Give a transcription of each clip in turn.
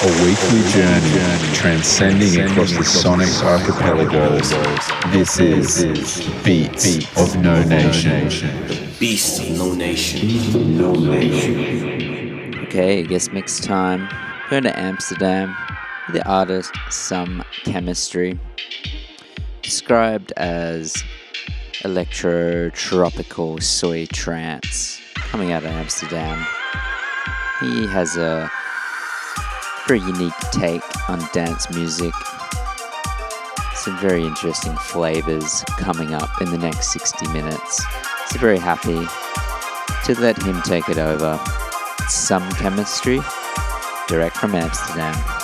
a weekly journey transcending across the sonic archipelagos. This is Beats of No Nation. Beast of No Nation. No Nation. Okay, I guess mix time. Going to Amsterdam. The artist Some Chemistry. Described as electro tropical soy trance coming out of Amsterdam. He has a very unique take on dance music. Some very interesting flavors coming up in the next 60 minutes. So, very happy to let him take it over. Some chemistry, direct from Amsterdam.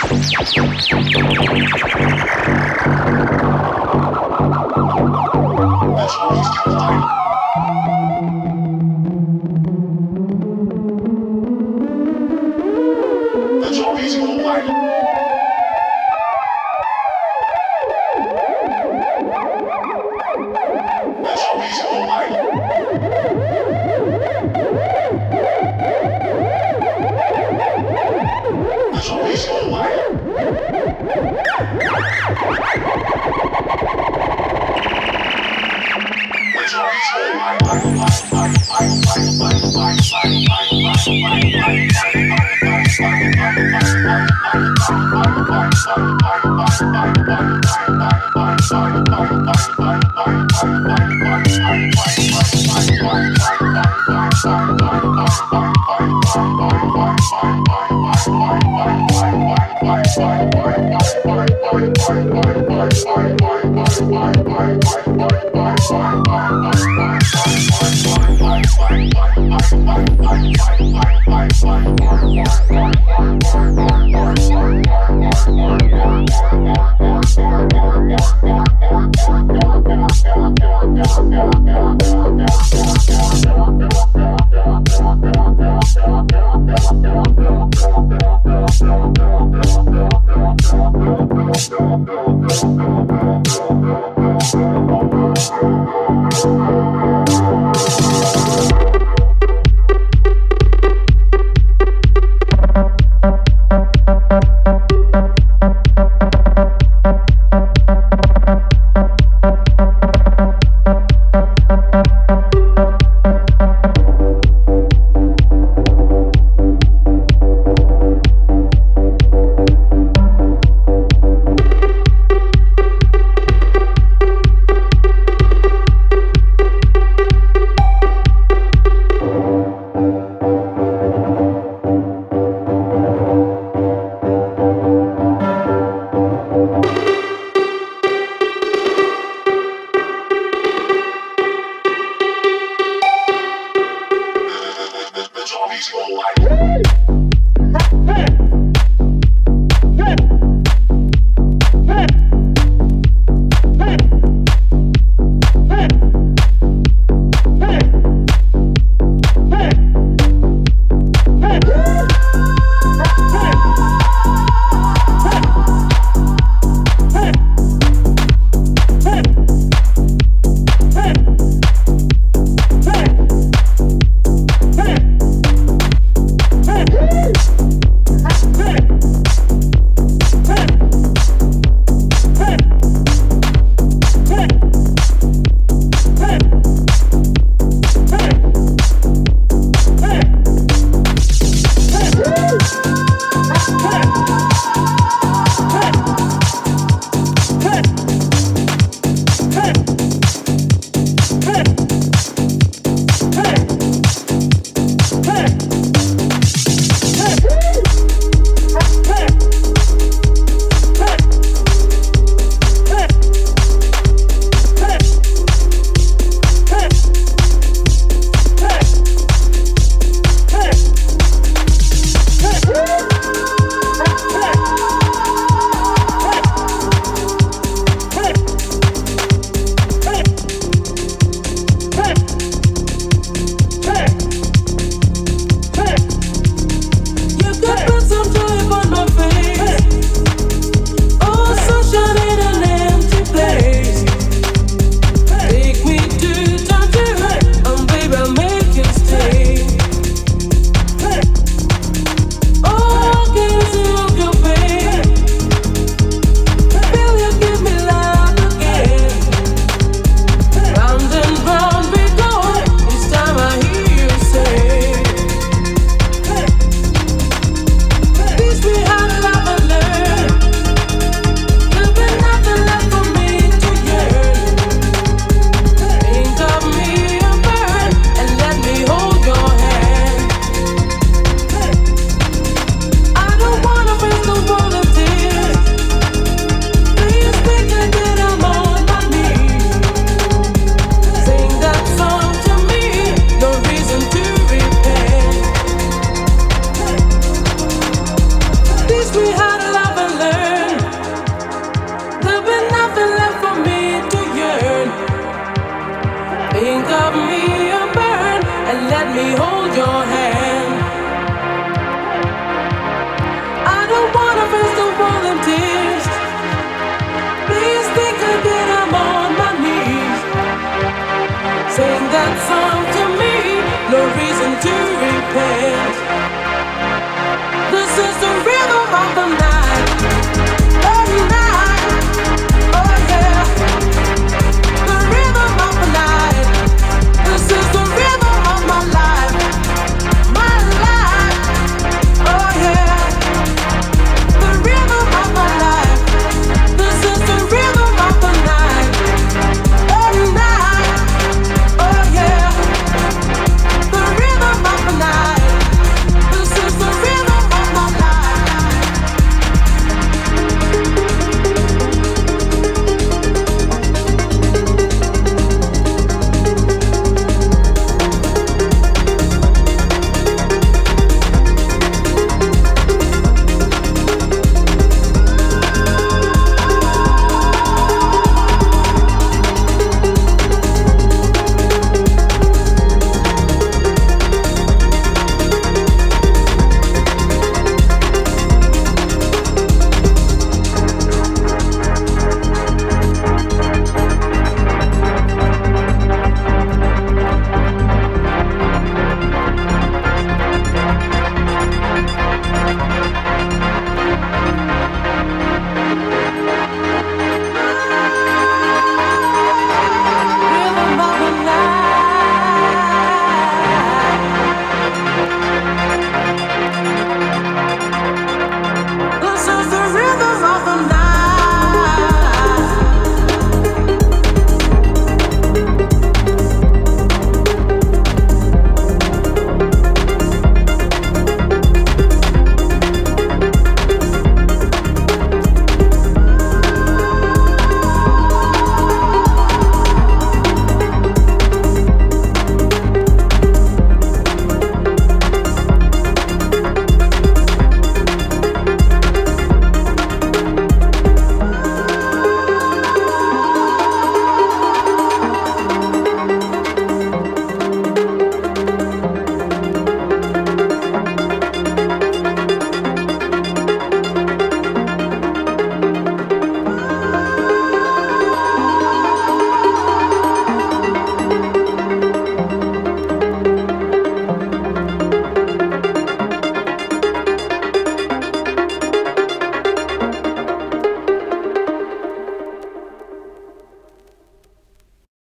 Thank you.